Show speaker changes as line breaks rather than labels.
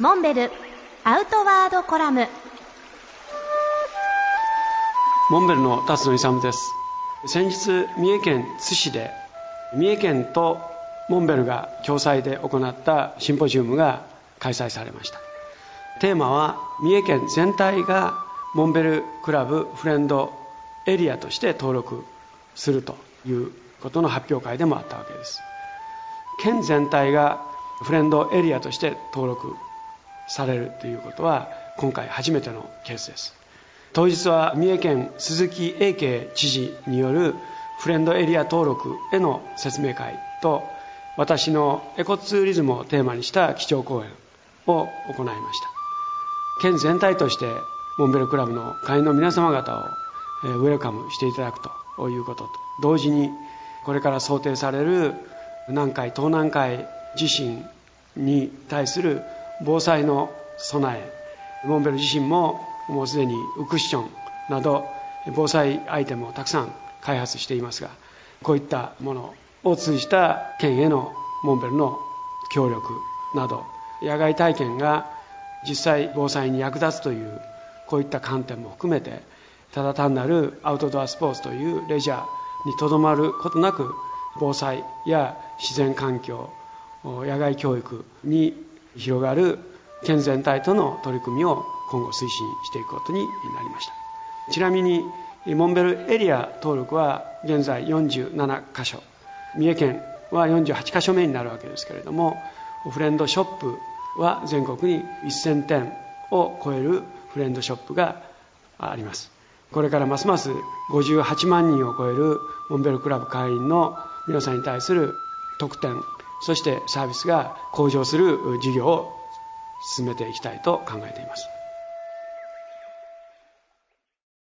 モンベルアウトワードコラム。
モンベルの辰野勇です。先日三重県津市で三重県とモンベルが共催で行ったシンポジウムが開催されました。テーマは三重県全体がモンベルクラブフレンドエリアとして登録するということの発表会でもあったわけです。県全体がフレンドエリアとして登録されるということは今回初めてのケースです。当日は三重県鈴木英慶知事によるフレンドエリア登録への説明会と私のエコツーリズムをテーマにした基調講演を行いました。県全体としてモンベルクラブの会員の皆様方をウェルカムしていただくということと同時にこれから想定される南海東南海地震に対する防災の備えモンベル自身ももうすでにウクッションなど防災アイテムをたくさん開発していますがこういったものを通じた県へのモンベルの協力など野外体験が実際防災に役立つというこういった観点も含めてただ単なるアウトドアスポーツというレジャーにとどまることなく防災や自然環境野外教育に広がる県全体との取り組みを今後推進していくことになりました。ちなみにモンベルエリア登録は現在47カ所。三重県は48カ所目になるわけですけれどもフレンドショップは全国に1000店を超えるフレンドショップがあります。これからますます58万人を超えるモンベルクラブ会員の皆さんに対する特典そしてサービスが向上する事業を進めていきたいと考えています。